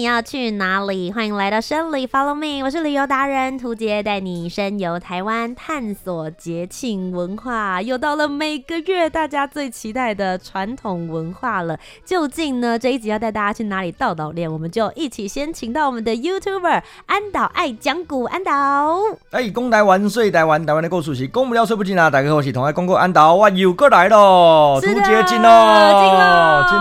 你要去哪里？欢迎来到生旅 Follow Me，我是旅游达人涂杰，带你深游台湾，探索节庆文化。又到了每个月大家最期待的传统文化了。究竟呢，这一集要带大家去哪里道道练？我们就一起先请到我们的 YouTuber 安岛爱讲古安岛。哎，公台湾，睡台湾，台湾的故事是公不了，睡不进啊！大家好，我是同爱讲古安岛，我又过来了，涂杰进哦，进了，进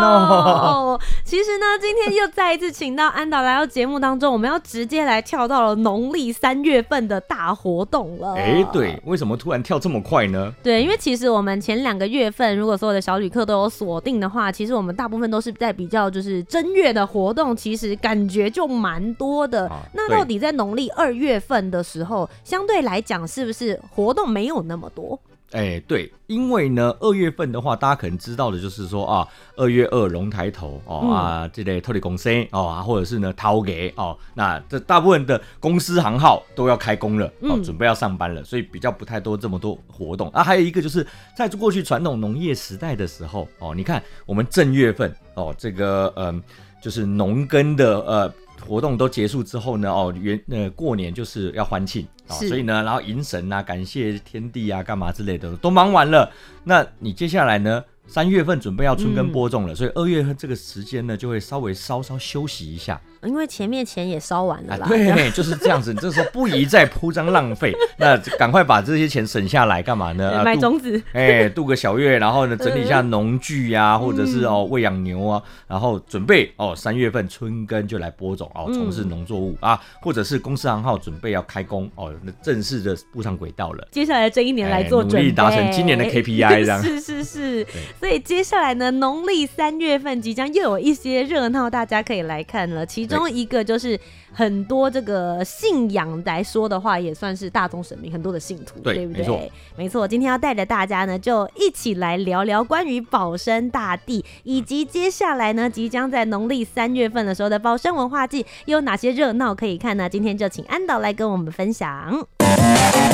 哦。其实呢，今天又再一次请到。安导来到节目当中，我们要直接来跳到了农历三月份的大活动了。哎，对，为什么突然跳这么快呢？对，因为其实我们前两个月份，如果所有的小旅客都有锁定的话，其实我们大部分都是在比较就是正月的活动，其实感觉就蛮多的。啊、那到底在农历二月份的时候，相对来讲是不是活动没有那么多？哎、欸，对，因为呢，二月份的话，大家可能知道的就是说啊，二月二龙抬头哦、嗯、啊，这类特里公司哦啊，或者是呢掏给哦，那这大部分的公司行号都要开工了哦，准备要上班了，所以比较不太多这么多活动啊。还有一个就是在过去传统农业时代的时候哦，你看我们正月份哦，这个嗯、呃，就是农耕的呃。活动都结束之后呢，哦，元呃过年就是要欢庆啊，所以呢，然后迎神啊，感谢天地啊，干嘛之类的都忙完了，那你接下来呢？三月份准备要春耕播种了，嗯、所以二月份这个时间呢，就会稍微稍稍休息一下。因为前面钱也烧完了啦，啊、对，就是这样子。这时候不宜再铺张浪费，那赶快把这些钱省下来干嘛呢？买种子，哎，度个小月，然后呢，整理一下农具呀、啊，或者是哦喂养牛啊，然后准备哦三月份春耕就来播种哦，从事农作物、嗯、啊，或者是公司行号准备要开工哦，那正式的步上轨道了。接下来这一年来做准备，努力达成今年的 KPI，这样是是 是。所以接下来呢，农历三月份即将又有一些热闹，大家可以来看了。其中一个就是。很多这个信仰来说的话，也算是大宗神明，很多的信徒，对，对不对？没错，没错。今天要带着大家呢，就一起来聊聊关于保生大帝，以及接下来呢，即将在农历三月份的时候的保生文化季，又有哪些热闹可以看呢？今天就请安导来跟我们分享。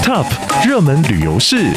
Top 热门旅游市。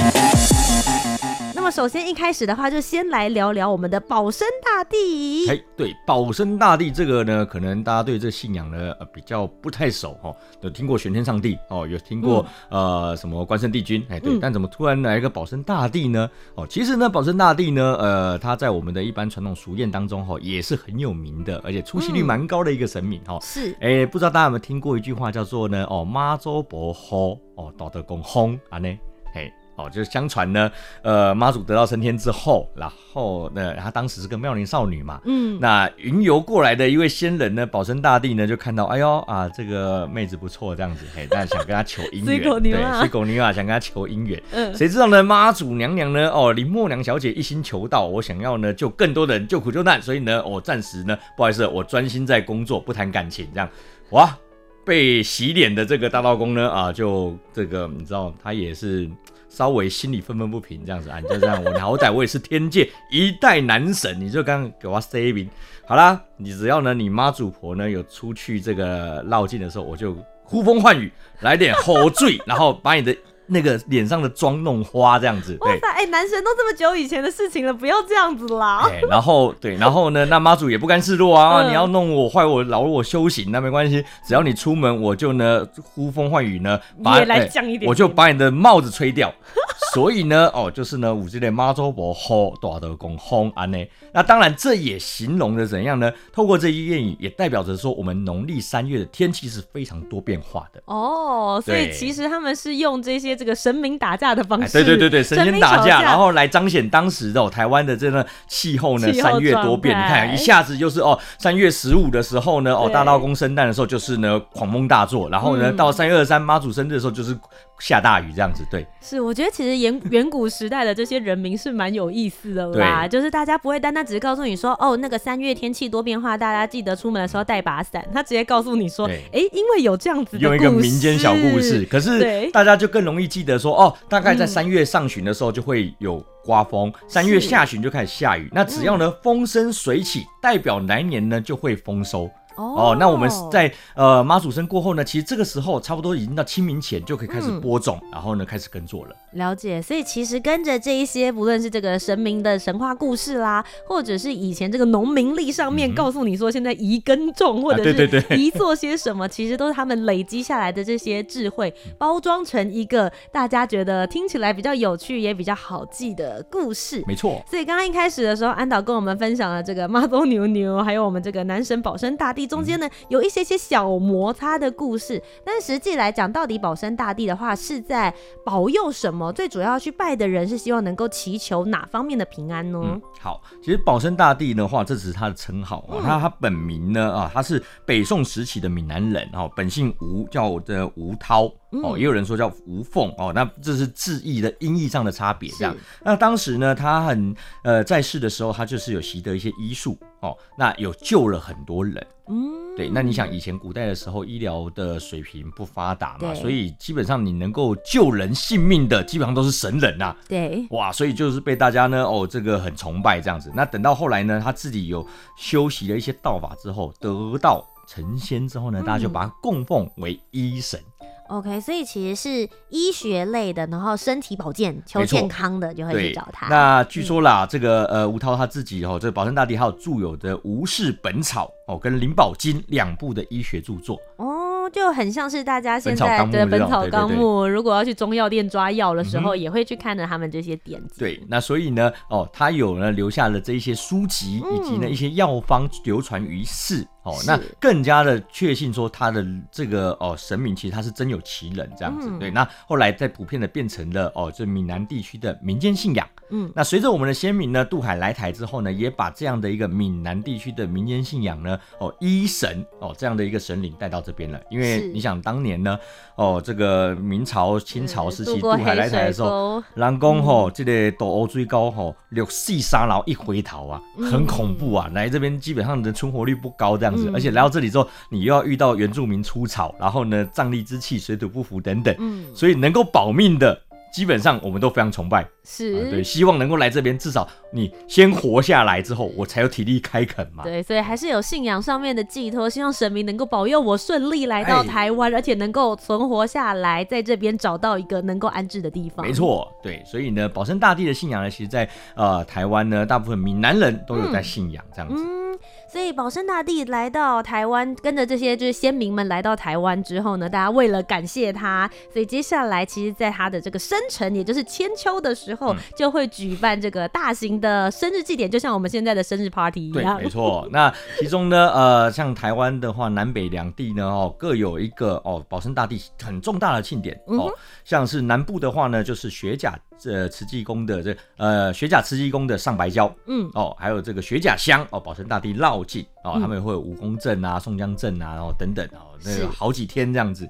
首先一开始的话，就先来聊聊我们的保生大帝。哎，对，保生大帝这个呢，可能大家对这信仰呢，呃，比较不太熟哦。有听过玄天上帝哦，有听过、嗯、呃什么关圣帝君，哎，对，嗯、但怎么突然来一个保生大帝呢？哦，其实呢，保生大帝呢，呃，他在我们的一般传统俗谚当中哈、哦，也是很有名的，而且出席率蛮高的一个神明哈。是，哎，不知道大家有没有听过一句话叫做呢？哦，妈祖婆吼哦，道德公轰啊呢，嘿。哦，就是相传呢，呃，妈祖得到升天之后，然后呢，她当时是个妙龄少女嘛，嗯，那云游过来的一位仙人呢，保生大帝呢，就看到，哎呦啊，这个妹子不错，这样子，嘿，但想跟她求姻缘，对，水狗女啊，想跟她求姻缘，嗯，谁知道呢，妈祖娘娘呢，哦，林默娘小姐一心求道，我想要呢救更多的人，救苦救难，所以呢，我暂时呢，不好意思，我专心在工作，不谈感情，这样，哇，被洗脸的这个大道公呢，啊，就这个你知道，他也是。稍微心里愤愤不平，这样子啊，你就这样，我好歹我也是天界一代男神，你就刚给我 saving 好啦，你只要呢，你妈祖婆呢有出去这个绕境的时候，我就呼风唤雨，来点吼醉，然后把你的。那个脸上的妆弄花这样子，哇塞，哎、欸，男神都这么久以前的事情了，不要这样子啦。欸、然后对，然后呢，那妈祖也不甘示弱啊，嗯、你要弄我坏我扰我修行，那没关系，只要你出门，我就呢呼风唤雨呢，把来降一点，我就把你的帽子吹掉。所以呢，哦，就是呢，五级的妈祖婆吼，大德公轰安呢。那当然，这也形容的怎样呢？透过这一谚语，也代表着说，我们农历三月的天气是非常多变化的。哦，所以其实他们是用这些这个神明打架的方式，对对对对，神仙打架，然后来彰显当时的、哦、台湾的这个气候呢，三月多变。你看，一下子就是哦，三月十五的时候呢，哦，大道公生诞的时候就是呢，狂风大作，然后呢，嗯、到三月二三妈祖生日的时候就是。下大雨这样子。对，是我觉得其实远 远古时代的这些人名是蛮有意思的啦，就是大家不会单单只是告诉你说，哦，那个三月天气多变化，大家记得出门的时候带把伞。他直接告诉你说，哎、欸，因为有这样子的用一个民间小故事，可是大家就更容易记得说，哦，大概在三月上旬的时候就会有刮风，三、嗯、月下旬就开始下雨。那只要呢风生水起，代表来年呢就会丰收。哦，那我们在呃妈祖生过后呢，其实这个时候差不多已经到清明前就可以开始播种，嗯、然后呢开始耕作了。了解，所以其实跟着这一些，不论是这个神明的神话故事啦，或者是以前这个农民历上面告诉你说现在宜耕种，或者是宜做些什么，其实都是他们累积下来的这些智慧，包装成一个大家觉得听起来比较有趣也比较好记的故事。没错。所以刚刚一开始的时候，安导跟我们分享了这个妈祖牛牛，还有我们这个男神保生大帝。中间呢，有一些些小摩擦的故事，但实际来讲，到底保生大帝的话是在保佑什么？最主要去拜的人是希望能够祈求哪方面的平安呢？嗯、好，其实保生大帝的话，这只是他的称号啊，他、嗯、他本名呢啊，他是北宋时期的闽南人哦，本姓吴，叫的吴涛哦，也有人说叫吴凤哦，那这是字义的音译上的差别这样。那当时呢，他很呃在世的时候，他就是有习得一些医术哦，那有救了很多人。嗯，对，那你想以前古代的时候，医疗的水平不发达嘛，所以基本上你能够救人性命的，基本上都是神人呐、啊。对，哇，所以就是被大家呢，哦，这个很崇拜这样子。那等到后来呢，他自己有修习了一些道法之后，得道成仙之后呢，大家就把他供奉为医神。OK，所以其实是医学类的，然后身体保健、求健康的就会去找他。那据说啦，嗯、这个呃吴涛他自己哦，这个保生大帝还有著有的《吴氏本草》哦，跟《灵宝经》两部的医学著作。哦，就很像是大家现在的《本草纲目》，如果要去中药店抓药的时候，嗯、也会去看着他们这些典籍。对，那所以呢，哦，他有呢留下了这一些书籍，以及呢一些药方流传于世。哦，那更加的确信说他的这个哦神明其实他是真有其人这样子，嗯、对。那后来在普遍的变成了哦，这闽南地区的民间信仰。嗯，那随着我们的先民呢渡海来台之后呢，也把这样的一个闽南地区的民间信仰呢，哦医神哦这样的一个神灵带到这边了。因为你想当年呢，哦这个明朝、清朝时期渡海来台的时候，南宫吼这个斗殴追高吼六四三然后一回头啊，很恐怖啊，嗯、来这边基本上的存活率不高这样子，嗯、而且来到这里之后，你又要遇到原住民出草，然后呢瘴疠之气、水土不服等等，嗯，所以能够保命的。基本上我们都非常崇拜，是、呃、对，希望能够来这边，至少你先活下来之后，我才有体力开垦嘛。对，所以还是有信仰上面的寄托，希望神明能够保佑我顺利来到台湾，哎、而且能够存活下来，在这边找到一个能够安置的地方。没错，对，所以呢，保生大帝的信仰呢，其实在呃台湾呢，大部分闽南人都有在信仰这样子。嗯嗯所以保生大帝来到台湾，跟着这些就是先民们来到台湾之后呢，大家为了感谢他，所以接下来其实在他的这个生辰，也就是千秋的时候，嗯、就会举办这个大型的生日祭典，就像我们现在的生日 party 一样。对，没错。那其中呢，呃，像台湾的话，南北两地呢，哦，各有一个哦，保生大帝很重大的庆典哦。嗯、像是南部的话呢，就是雪甲这慈济宫的这呃雪甲慈济宫的上白礁，嗯，哦，还有这个雪甲乡哦，保生大帝绕。哦，他们会有武功镇啊、宋江镇啊，然后等等哦，那个好几天这样子。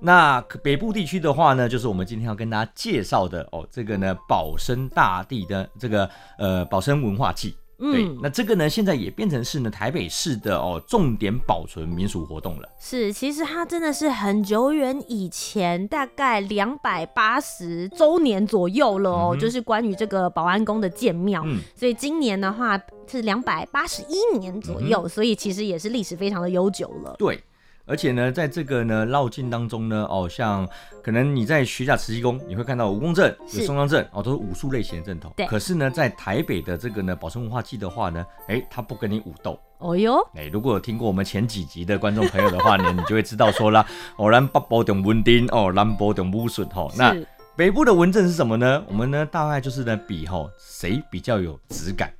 那北部地区的话呢，就是我们今天要跟大家介绍的哦，这个呢保生大帝的这个呃保生文化祭。嗯，对，那这个呢现在也变成是呢台北市的哦重点保存民俗活动了。是，其实它真的是很久远以前，大概两百八十周年左右了哦，嗯、就是关于这个保安宫的建庙。嗯，所以今年的话。是两百八十一年左右，嗯、所以其实也是历史非常的悠久了。对，而且呢，在这个呢绕境当中呢，哦，像可能你在学甲慈济宫，你会看到武功阵、有松江阵，哦，都是武术类型的阵头。对。可是呢，在台北的这个呢保存文化祭的话呢，哎，他不跟你武斗。哦哟。哎，如果有听过我们前几集的观众朋友的话呢，你就会知道说啦，哦，南部的文丁，哦，南部的武术，哈，那北部的文阵是什么呢？我们呢大概就是呢比哈谁比较有质感。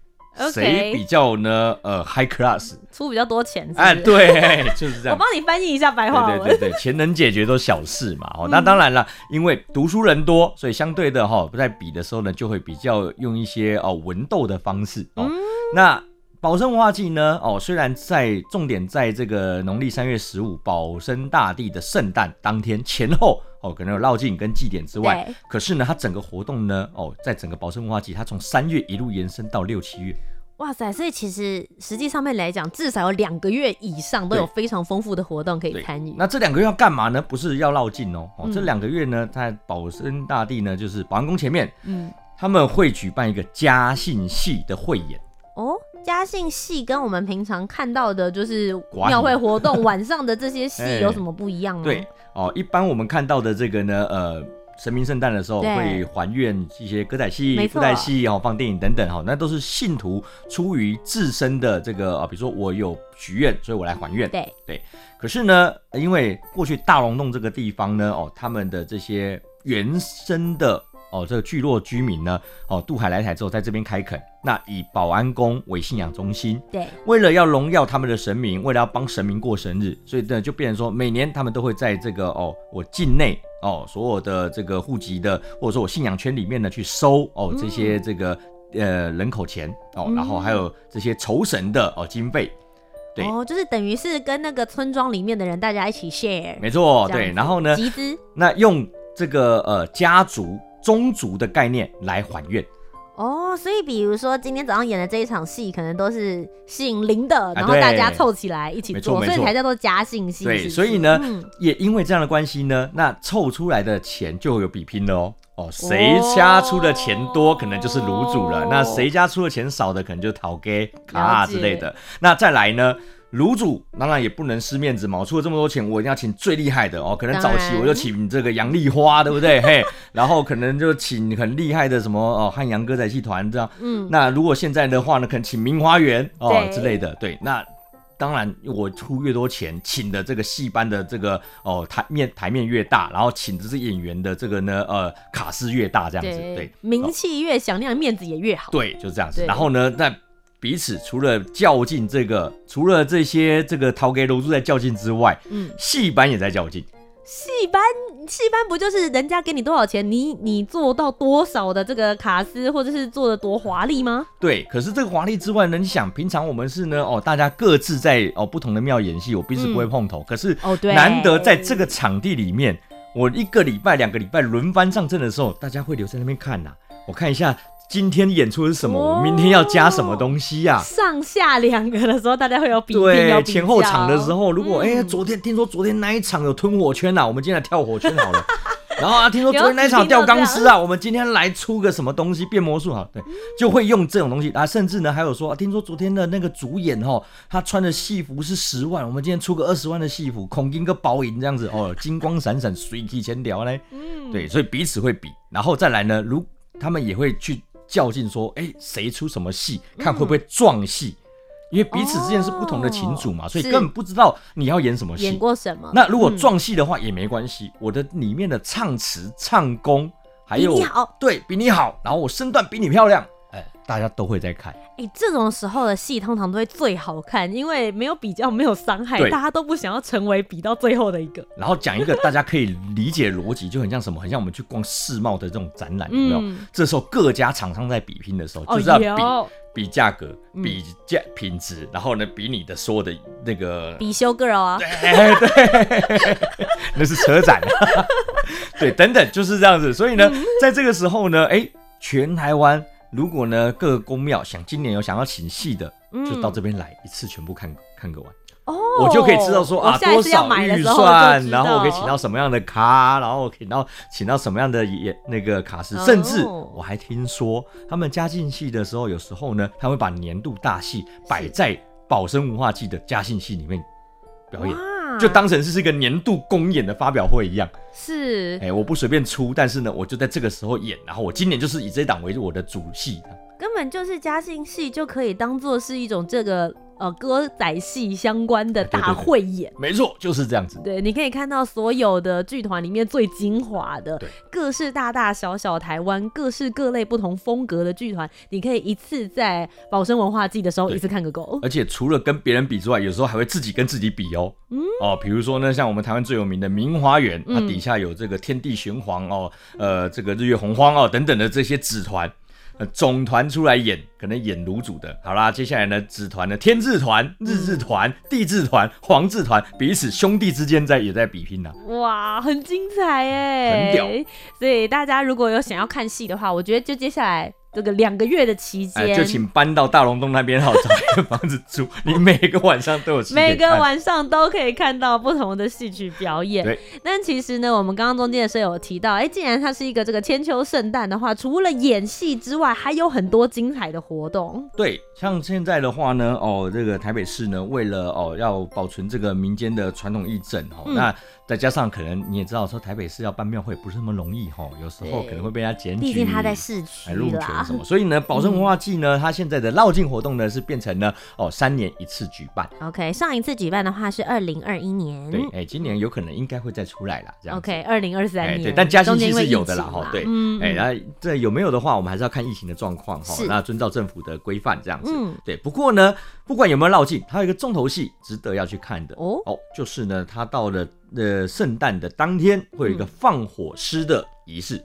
谁比较呢？呃，high class，出比较多钱是是？哎，对，就是这样。我帮你翻译一下白话文。对对对，钱能解决都小事嘛。哦，那当然了，因为读书人多，所以相对的哈，在比的时候呢，就会比较用一些哦文斗的方式哦。那保生文化祭呢？哦，虽然在重点在这个农历三月十五保生大帝的圣诞当天前后哦，可能有绕境跟祭典之外，可是呢，它整个活动呢，哦，在整个保生文化季，它从三月一路延伸到六七月。哇塞！所以其实实际上面来讲，至少有两个月以上都有非常丰富的活动可以参与。那这两个月要干嘛呢？不是要绕境哦，哦，嗯、这两个月呢，在保生大帝呢，就是保安宫前面，嗯，他们会举办一个嘉信戏的汇演。哦，嘉信戏跟我们平常看到的就是庙会活动晚上的这些戏 有什么不一样吗？对哦，一般我们看到的这个呢，呃。神明圣诞的时候会还愿一些歌仔戏、布袋戏哦，放电影等等哈，那都是信徒出于自身的这个啊，比如说我有许愿，所以我来还愿。对对。可是呢，因为过去大龙洞这个地方呢，哦，他们的这些原生的哦这个聚落居民呢，哦渡海来台之后，在这边开垦，那以保安宫为信仰中心，对，为了要荣耀他们的神明，为了要帮神明过生日，所以呢就变成说，每年他们都会在这个哦我境内。哦，所有的这个户籍的，或者说我信仰圈里面呢，去收哦这些这个、嗯、呃人口钱哦，嗯、然后还有这些酬神的哦经费，对。哦，就是等于是跟那个村庄里面的人大家一起 share，没错，对，然后呢集资，那用这个呃家族宗族的概念来还愿。哦，所以比如说今天早上演的这一场戏，可能都是姓林的，然后大家凑起来一起做，所以才叫做假信戏。对，所以呢，嗯、也因为这样的关系呢，那凑出来的钱就有比拼了哦。哦，谁家出的钱多，可能就是炉主了；哦、那谁家出的钱少的，可能就讨给卡之类的。那再来呢？炉主当然也不能失面子嘛，我出了这么多钱，我一定要请最厉害的哦。可能早期我就请这个杨丽花，对不对？嘿，然后可能就请很厉害的什么哦汉阳歌仔戏团这样。嗯，那如果现在的话呢，可能请明花园哦之类的。对，那当然我出越多钱，请的这个戏班的这个哦台面台面越大，然后请的这演员的这个呢呃卡司越大，这样子对，对名气越响亮，面子也越好。对，就这样子。然后呢，那。彼此除了较劲，这个除了这些这个陶给楼主在较劲之外，嗯，戏班也在较劲。戏班戏班不就是人家给你多少钱，你你做到多少的这个卡司，或者是做的多华丽吗？对，可是这个华丽之外呢，你想平常我们是呢哦，大家各自在哦不同的庙演戏，我彼此不会碰头。嗯、可是哦对，难得在这个场地里面，我一个礼拜两个礼拜轮番上阵的时候，大家会留在那边看呐、啊。我看一下。今天演出是什么？我明天要加什么东西呀？上下两个的时候，大家会有比对前后场的时候，如果哎，昨天听说昨天那一场有吞火圈呐，我们今天来跳火圈好了。然后啊，听说昨天那一场吊钢丝啊，我们今天来出个什么东西变魔术哈？对，就会用这种东西啊。甚至呢，还有说，听说昨天的那个主演哈，他穿的戏服是十万，我们今天出个二十万的戏服，孔金个包银这样子哦，金光闪闪，随提前聊嘞。嗯，对，所以彼此会比，然后再来呢，如他们也会去。较劲说，哎，谁出什么戏，看会不会撞戏？嗯、因为彼此之间是不同的情主嘛，哦、所以根本不知道你要演什么戏。演过什么？那如果撞戏的话也没关系，嗯、我的里面的唱词、唱功还有比你好，对，比你好，然后我身段比你漂亮。哎，大家都会在看。哎，这种时候的戏通常都会最好看，因为没有比较，没有伤害，大家都不想要成为比到最后的一个。然后讲一个大家可以理解逻辑，就很像什么，很像我们去逛世贸的这种展览，有没有？嗯、这时候各家厂商在比拼的时候，就是要比、哦、比价格、比价品质，然后呢，比你的所有的那个比修 girl 啊，对，对 那是车展，对，等等就是这样子。所以呢，在这个时候呢，哎，全台湾。如果呢，各个宫庙想今年有想要请戏的，嗯、就到这边来一次全部看看个完。哦，我就可以知道说啊多少预算，然后我可以请到什么样的卡，然后我可以然后请到什么样的演那个卡司，哦、甚至我还听说他们嘉信戏的时候，有时候呢，他会把年度大戏摆在保生文化季的嘉信戏里面表演。就当成是是一个年度公演的发表会一样，是，哎、欸，我不随便出，但是呢，我就在这个时候演，然后我今年就是以这一档为我的主戏，根本就是嘉兴戏就可以当做是一种这个。呃，歌仔戏相关的大汇演，没错，就是这样子。对，你可以看到所有的剧团里面最精华的，各式大大小小台湾各式各类不同风格的剧团，你可以一次在保生文化季的时候一次看个够。而且除了跟别人比之外，有时候还会自己跟自己比哦。嗯哦，比如说呢，像我们台湾最有名的明华园，它底下有这个天地玄黄哦，呃，这个日月洪荒哦等等的这些子团。呃总团出来演，可能演炉主的。好啦，接下来呢，子团呢，天字团、日字团、地字团、黄字团，彼此兄弟之间在也在比拼呢、啊。哇，很精彩哎，很屌。所以大家如果有想要看戏的话，我觉得就接下来。这个两个月的期间、哎，就请搬到大龙洞那边，好找一个房子住。你每个晚上都有，每个晚上都可以看到不同的戏曲表演。对，但其实呢，我们刚刚中间的时候有提到，哎，既然它是一个这个千秋圣诞的话，除了演戏之外，还有很多精彩的活动。对，像现在的话呢，哦，这个台北市呢，为了哦要保存这个民间的传统艺阵，哦，嗯、那再加上可能你也知道，说台北市要办庙会不是那么容易，哈，有时候可能会被人家检举，毕竟他在市区啦。所以呢，保生文化季呢，它现在的绕境活动呢是变成呢哦三年一次举办。OK，上一次举办的话是二零二一年。对，哎，今年有可能应该会再出来了。这样。OK，二零二三年。对，但嘉兴其实是有的啦，哈。对，嗯。哎，那这有没有的话，我们还是要看疫情的状况哈。那遵照政府的规范这样子。嗯。对，不过呢，不管有没有绕境，它有一个重头戏值得要去看的哦哦，就是呢，它到了呃圣诞的当天会有一个放火狮的仪式。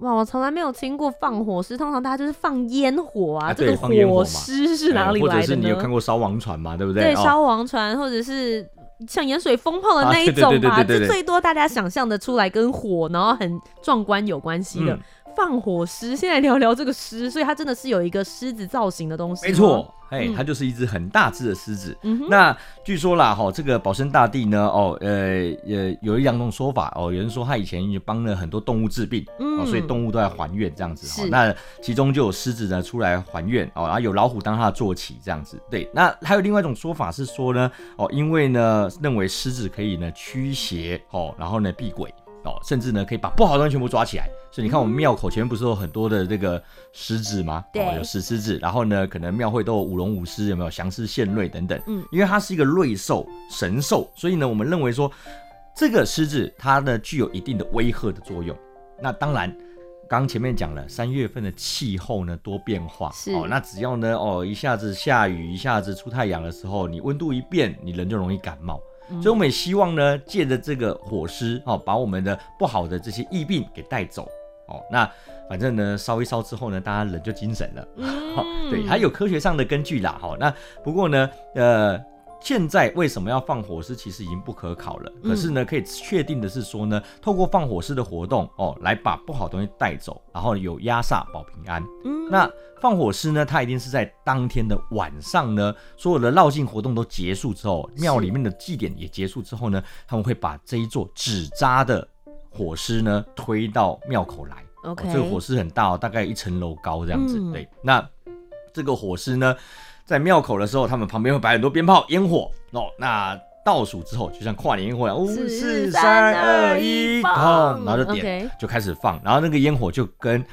哇，我从来没有听过放火狮，通常大家就是放烟火啊。啊这个火狮是哪里来的呢？或者是你有看过烧王船嘛？对不对？对，烧王船，或者是像盐水风炮的那一种吧，就最多大家想象的出来跟火，然后很壮观有关系的。嗯放火狮，先来聊聊这个狮，所以它真的是有一个狮子造型的东西。没错，哎，它就是一只很大只的狮子。嗯、那据说啦，哈，这个保生大帝呢，哦，呃，呃，有一两种说法哦，有人说他以前也帮了很多动物治病，嗯、哦，所以动物都在还愿这样子。哈，那其中就有狮子呢出来还愿哦，然后有老虎当他的坐骑这样子。对，那还有另外一种说法是说呢，哦，因为呢认为狮子可以呢驱邪哦，然后呢避鬼。哦，甚至呢可以把不好的东西全部抓起来，所以你看我们庙口前面不是有很多的这个狮子吗？对，哦、有石狮子，然后呢可能庙会都有舞龙舞狮，有没有祥狮献瑞等等？嗯，因为它是一个瑞兽神兽，所以呢我们认为说这个狮子它呢具有一定的威吓的作用。那当然，刚前面讲了三月份的气候呢多变化，是哦，那只要呢哦一下子下雨，一下子出太阳的时候，你温度一变，你人就容易感冒。所以我们也希望呢，借着这个火狮哦，把我们的不好的这些疫病给带走哦。那反正呢，烧一烧之后呢，大家人就精神了。嗯，对，还有科学上的根据啦。好，那不过呢，呃。现在为什么要放火狮？其实已经不可考了。可是呢，可以确定的是说呢，透过放火狮的活动哦，来把不好的东西带走，然后有压煞保平安。嗯，那放火狮呢，它一定是在当天的晚上呢，所有的绕境活动都结束之后，庙里面的祭典也结束之后呢，他们会把这一座纸扎的火狮呢推到庙口来。OK，哦，这个火狮很大哦，大概一层楼高这样子。嗯，对，那这个火狮呢，在庙口的时候，他们旁边会摆很多鞭炮、烟火哦。那倒数之后，就像跨年烟火一样，五四三二一，砰，然后就点，就开始放，然后那个烟火就跟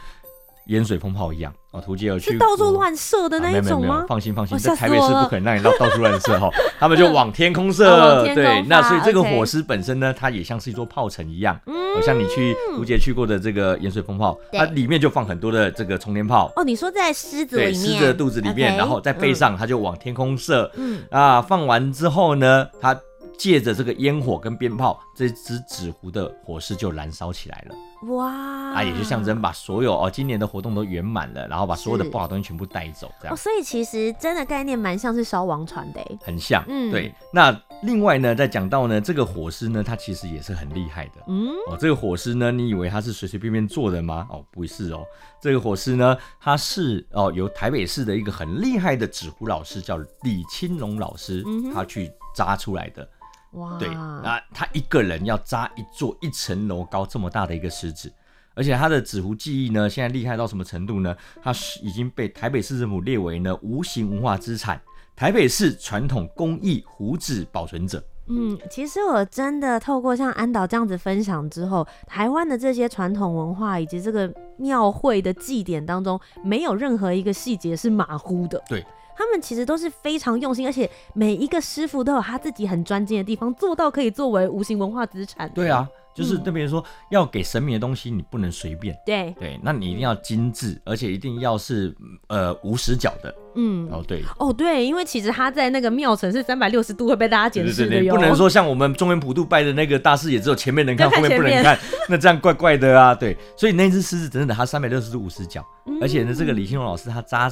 盐水风炮一样。哦，屠洁有去，是到处乱射的那一种吗？啊、放心放心，在台北市不可能让你到到处乱射哈，他们就往天空射。对，那所以这个火狮本身呢，它也像是一座炮城一样。嗯，像你去图杰去过的这个盐水风炮，它里面就放很多的这个冲天炮。哦，你说在狮子里面，狮子的肚子里面，然后在背上，它就往天空射。嗯啊，放完之后呢，它借着这个烟火跟鞭炮，这只纸糊的火狮就燃烧起来了。哇啊，也就象征把所有哦今年的活动都圆满了，然后把所有的不好东西全部带走，这样。哦，所以其实真的概念蛮像是烧王船的，很像。嗯，对。那另外呢，再讲到呢，这个火狮呢，它其实也是很厉害的。嗯，哦，这个火狮呢，你以为它是随随便便做的吗？哦，不是哦，这个火狮呢，它是哦由台北市的一个很厉害的纸糊老师叫李青龙老师，他去扎出来的。哇，对，那他一个人要扎一座一层楼高这么大的一个狮子，而且他的纸糊技艺呢，现在厉害到什么程度呢？他是已经被台北市政府列为呢无形文化资产，台北市传统工艺糊纸保存者。嗯，其实我真的透过像安导这样子分享之后，台湾的这些传统文化以及这个庙会的祭典当中，没有任何一个细节是马虎的。对。他们其实都是非常用心，而且每一个师傅都有他自己很专精的地方，做到可以作为无形文化资产。对啊，就是特别说要给神明的东西，你不能随便。对对，那你一定要精致，而且一定要是呃无死角的。嗯，哦对，哦对，因为其实他在那个庙城是三百六十度会被大家检视的哟，对对对，不能说像我们中原普渡拜的那个大视野，只有前面能 看，后面不能看，那这样怪怪的啊。对，所以那只狮子真的，它三百六十度无死角，嗯、而且呢，这个李兴龙老师他扎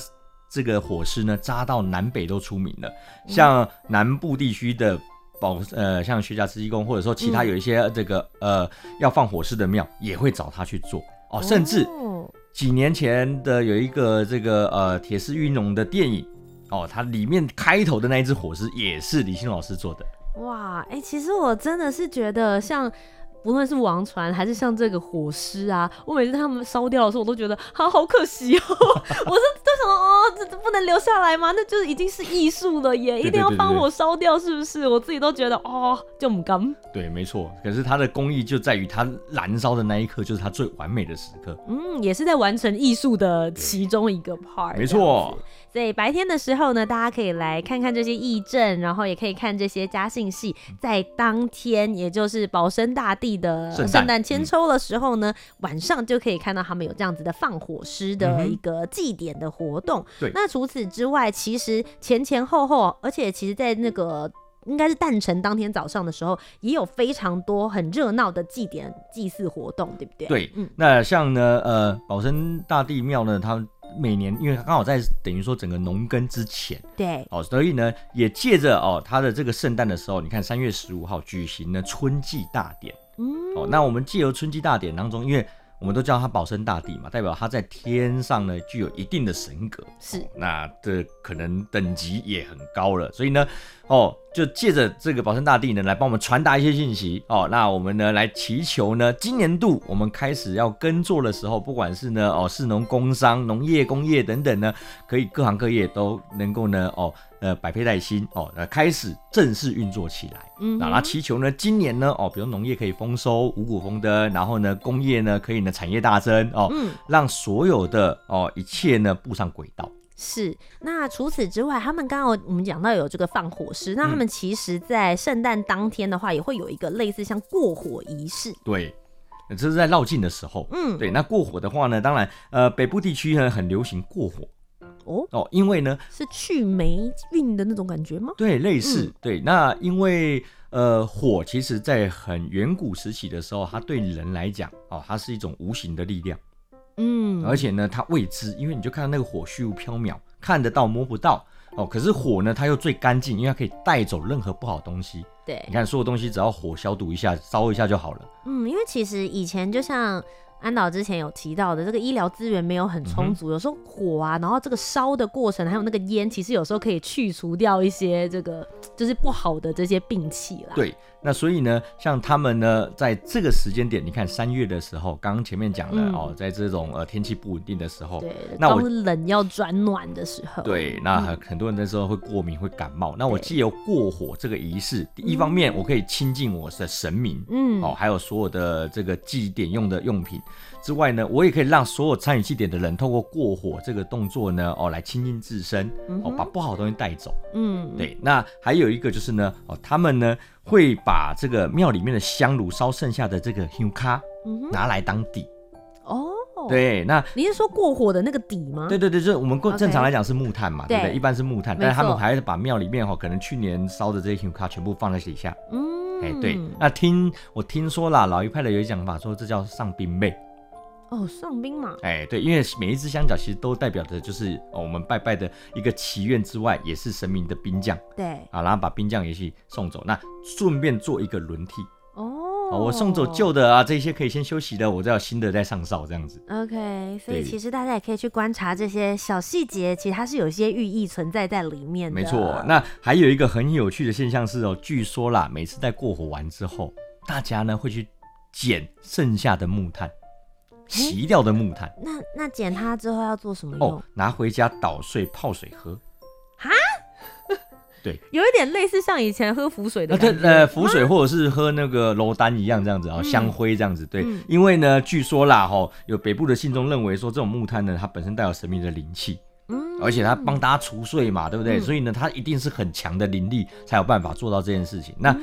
这个火狮呢，扎到南北都出名了，像南部地区的保呃，像薛家慈济宫，或者说其他有一些这个、嗯、呃要放火狮的庙，也会找他去做哦，甚至几年前的有一个这个呃铁狮运龙的电影。哦，它里面开头的那一只火狮也是李欣老师做的。哇，哎、欸，其实我真的是觉得像。无论是王船还是像这个火狮啊，我每次他们烧掉的时候，我都觉得啊，好可惜哦。我是为什么哦，这不能留下来吗？那就是已经是艺术了耶，一定要放火烧掉，是不是？我自己都觉得哦，就不甘。对，没错。可是它的工艺就在于它燃烧的那一刻，就是它最完美的时刻。嗯，也是在完成艺术的其中一个 part。没错。所以白天的时候呢，大家可以来看看这些义阵，然后也可以看这些家信戏。在当天，也就是保生大帝的圣诞千秋的时候呢，嗯、晚上就可以看到他们有这样子的放火师的一个祭典的活动。对、嗯，那除此之外，其实前前后后，而且其实在那个应该是诞辰当天早上的时候，也有非常多很热闹的祭典祭祀活动，对不对？对，嗯，那像呢，呃，保生大帝庙呢，它每年因为刚好在等于说整个农耕之前，对，哦，所以呢，也借着哦他的这个圣诞的时候，你看三月十五号举行了春季大典。嗯，哦，那我们借由春季大典当中，因为我们都叫他保生大帝嘛，代表他在天上呢具有一定的神格，是，哦、那这可能等级也很高了，所以呢，哦，就借着这个保生大帝呢来帮我们传达一些信息，哦，那我们呢来祈求呢，今年度我们开始要耕作的时候，不管是呢哦士农工商、农业、工业等等呢，可以各行各业都能够呢哦。呃，百废待兴哦，呃，开始正式运作起来。嗯，那祈求呢，今年呢，哦，比如农业可以丰收，五谷丰登，然后呢，工业呢可以呢产业大增哦，嗯，让所有的哦一切呢步上轨道。是。那除此之外，他们刚刚我们讲到有这个放火狮，那他们其实在圣诞当天的话，也会有一个类似像过火仪式。对，这是在绕境的时候。嗯，对。那过火的话呢，当然，呃，北部地区呢很流行过火。哦哦，因为呢是去霉运的那种感觉吗？对，类似、嗯、对。那因为呃火，其实在很远古时期的时候，它对人来讲哦，它是一种无形的力量。嗯，而且呢，它未知，因为你就看到那个火虚无缥缈，看得到摸不到哦。可是火呢，它又最干净，因为它可以带走任何不好东西。对，你看所有东西只要火消毒一下，烧一下就好了。嗯，因为其实以前就像。安导之前有提到的，这个医疗资源没有很充足，嗯、有时候火啊，然后这个烧的过程，还有那个烟，其实有时候可以去除掉一些这个就是不好的这些病气啦。对，那所以呢，像他们呢，在这个时间点，你看三月的时候，刚刚前面讲了、嗯、哦，在这种呃天气不稳定的时候，对，那我冷要转暖的时候，对，那很很多人那时候会过敏会感冒，那我既有过火这个仪式，一方面我可以亲近我的神明，嗯，哦，还有所有的这个祭典用的用品。之外呢，我也可以让所有参与祭典的人透过过火这个动作呢，哦，来亲近自身，哦，把不好的东西带走。嗯，对。那还有一个就是呢，哦，他们呢会把这个庙里面的香炉烧剩下的这个香卡拿来当底。哦，对。那你是说过火的那个底吗？对对对，就是我们过正常来讲是木炭嘛，对不对？一般是木炭，但是他们还是把庙里面哈，可能去年烧的这些香卡全部放在底下。嗯，哎，对。那听我听说啦，老一派的有一讲法说，这叫上兵妹。哦，上兵嘛，哎，对，因为每一只香角其实都代表着就是哦，我们拜拜的一个祈愿之外，也是神明的兵将，对，啊，然后把兵将也去送走，那顺便做一个轮替，哦，我送走旧的啊，这些可以先休息的，我再有新的再上哨这样子。OK，所以其实大家也可以去观察这些小细节，其实它是有一些寓意存在在里面的。没错，那还有一个很有趣的现象是哦，据说啦，每次在过火完之后，大家呢会去捡剩下的木炭。洗掉的木炭，那那捡它之后要做什么用？哦，拿回家捣碎泡水喝。有一点类似像以前喝浮水的，呃，浮水或者是喝那个罗丹一样这样子啊，香灰这样子。对，因为呢，据说啦，哈，有北部的信众认为说，这种木炭呢，它本身带有神秘的灵气，嗯，而且它帮大家除祟嘛，对不对？所以呢，它一定是很强的灵力，才有办法做到这件事情。那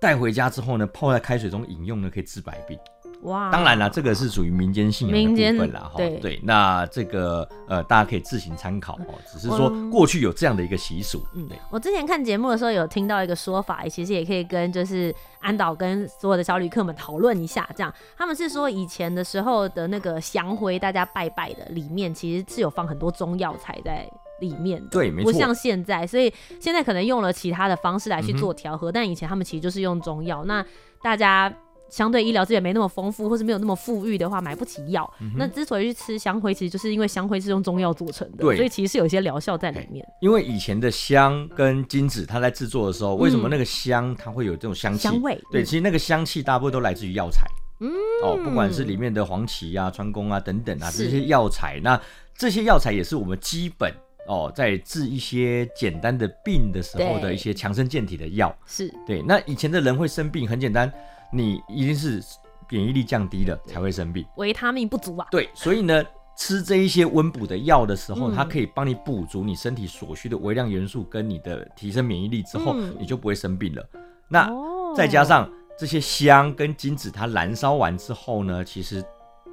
带回家之后呢，泡在开水中饮用呢，可以治百病。哇，当然了，这个是属于民间信仰的部分啦，哈。对对，那这个呃，大家可以自行参考哦。只是说过去有这样的一个习俗。嗯，我之前看节目的时候有听到一个说法，其实也可以跟就是安导跟所有的小旅客们讨论一下。这样，他们是说以前的时候的那个香灰，大家拜拜的里面其实是有放很多中药材在里面的。对，没错。不像现在，所以现在可能用了其他的方式来去做调和，嗯、但以前他们其实就是用中药。那大家。相对医疗资源没那么丰富，或是没有那么富裕的话，买不起药。嗯、那之所以去吃香灰，其实就是因为香灰是用中药做成的，对，所以其实是有一些疗效在里面。因为以前的香跟金子，它在制作的时候，为什么那个香它会有这种香气？香味。对，其实那个香气大部分都来自于药材。嗯。哦，不管是里面的黄芪啊、川芎啊等等啊，这些药材，那这些药材也是我们基本哦，在治一些简单的病的时候的一些强身健体的药。是。对，那以前的人会生病，很简单，你一定是。免疫力降低了才会生病，维他命不足啊。对，所以呢，吃这一些温补的药的时候，嗯、它可以帮你补足你身体所需的微量元素，跟你的提升免疫力之后，嗯、你就不会生病了。那、哦、再加上这些香跟金子，它燃烧完之后呢，其实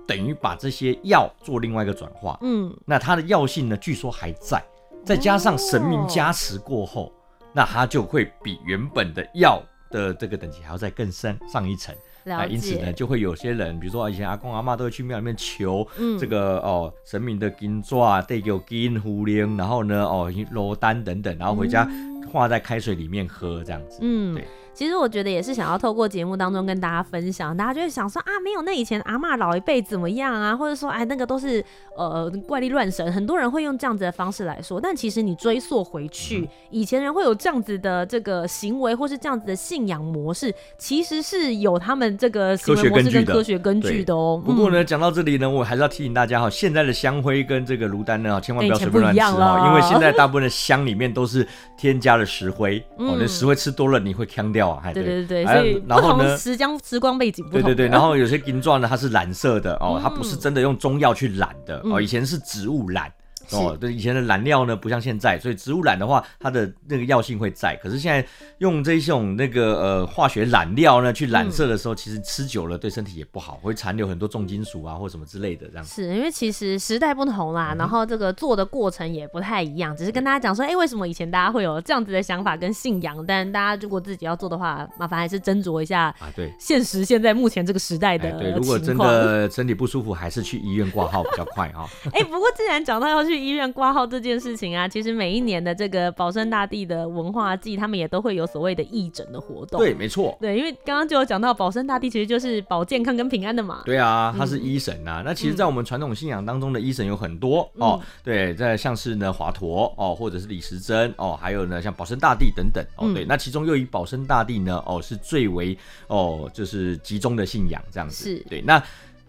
等于把这些药做另外一个转化。嗯，那它的药性呢，据说还在。再加上神明加持过后，哦、那它就会比原本的药的这个等级还要再更深上一层。啊，因此呢，就会有些人，比如说以前阿公阿妈都会去庙里面求这个、嗯、哦神明的金爪、带给金狐灵，然后呢哦罗丹等等，然后回家化在开水里面喝这样子。嗯，对。其实我觉得也是想要透过节目当中跟大家分享，大家就会想说啊，没有那以前阿嬷老一辈怎么样啊，或者说哎那个都是呃怪力乱神，很多人会用这样子的方式来说。但其实你追溯回去，嗯、以前人会有这样子的这个行为或是这样子的信仰模式，其实是有他们这个行为模式跟科学根据的。哦。不过呢，讲到这里呢，我还是要提醒大家哈，现在的香灰跟这个芦丹呢，千万不要随便乱吃哈，因为现在大部分的香里面都是添加了石灰，嗯、哦，那石灰吃多了你会呛掉啊，对对对对。所以，然后呢，时光时光背景不同。对对对，然后有些金钻呢，它是蓝色的哦，它不是真的用中药去染的哦，以前是植物染。哦，对，以前的染料呢，不像现在，所以植物染的话，它的那个药性会在。可是现在用这种那个呃化学染料呢，去染色的时候，嗯、其实吃久了对身体也不好，会残留很多重金属啊或什么之类的这样。是因为其实时代不同啦，嗯、然后这个做的过程也不太一样，只是跟大家讲说，哎、欸，为什么以前大家会有这样子的想法跟信仰？但大家如果自己要做的话，麻烦还是斟酌一下啊。对，现实现在目前这个时代的、哎、对，如果真的身体不舒服，还是去医院挂号比较快哈。哎、欸，不过既然讲到要去医院挂号。这件事情啊，其实每一年的这个保生大帝的文化祭，他们也都会有所谓的义诊的活动。对，没错。对，因为刚刚就有讲到保生大帝其实就是保健康跟平安的嘛。对啊，他是医神呐、啊。嗯、那其实，在我们传统信仰当中的医神有很多、嗯、哦。对，在像是呢华佗哦，或者是李时珍哦，还有呢像保生大帝等等哦。对，嗯、那其中又以保生大帝呢哦是最为哦就是集中的信仰这样子。是对。那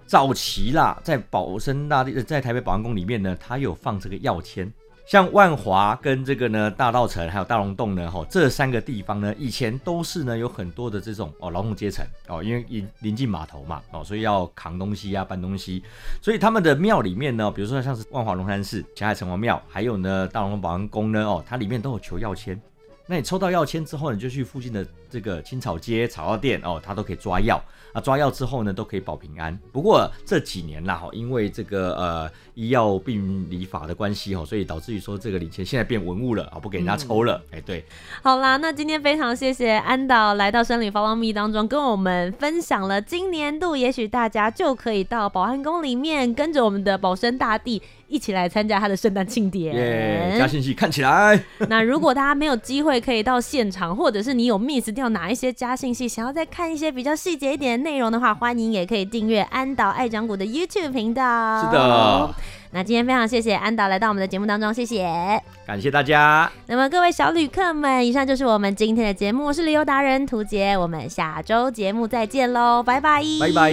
早期啦，在保生大帝在台北保安宫里面呢，他有放这个药签。像万华跟这个呢大道城还有大龙洞呢，吼这三个地方呢，以前都是呢有很多的这种哦劳动阶层哦，因为临临近码头嘛哦，所以要扛东西啊搬东西，所以他们的庙里面呢，比如说像是万华龙山寺、霞海城隍庙，还有呢大龙保安宫呢，哦它里面都有求药签。那你抽到药签之后，你就去附近的这个青草街草药店哦，它都可以抓药。啊，抓药之后呢，都可以保平安。不过这几年啦，哈，因为这个呃医药病理法的关系，哈，所以导致于说这个礼钱现在变文物了啊，不给人家抽了。哎、嗯，对。好啦，那今天非常谢谢安导来到生理 Follow Me 当中，跟我们分享了今年度，也许大家就可以到保安宫里面，跟着我们的保生大帝一起来参加他的圣诞庆典。耶，嘉信息看起来。那如果大家没有机会可以到现场，或者是你有 miss 有哪一些加信息想要再看一些比较细节一点的内容的话，欢迎也可以订阅安导爱讲股的 YouTube 频道。是的，那今天非常谢谢安导来到我们的节目当中，谢谢，感谢大家。那么各位小旅客们，以上就是我们今天的节目，我是旅游达人涂杰，我们下周节目再见喽，拜拜，拜拜。